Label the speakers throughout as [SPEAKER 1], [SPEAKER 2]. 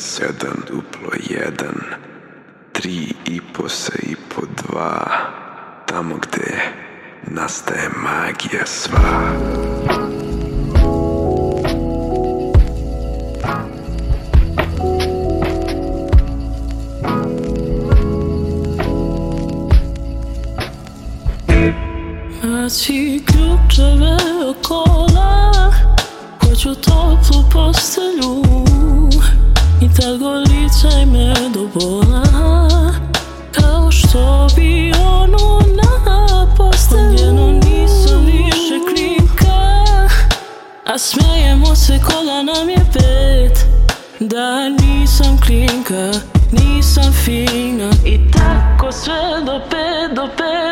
[SPEAKER 1] sedam duplo jedan Tri i po se i po dva Tamo gde nastaje magija sva.
[SPEAKER 2] Maci ključeve okola Hoću toplu postelju I tagolicaj me do bola Kao što bi onu na Njeno nisam više klinka A smijemo se kola nam je pet. Da nisam klinka, nisam fina. I tako sve do pet, do pet,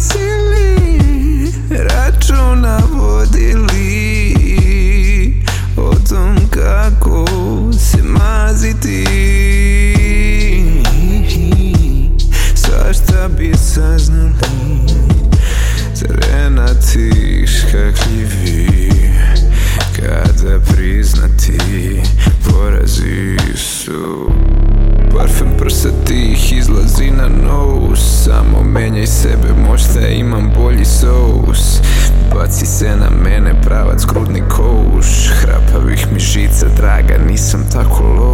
[SPEAKER 3] ti pasili Računa vodili O tom kako se maziti. Svašta bi saznali Crvena ti škakljivi Kada priznati porazi su. Parfem prsa tih izlazi na sebe, možda imam bolji sos Baci se na mene pravac grudni koš. Hrapavih mi žica, draga, nisam tako loš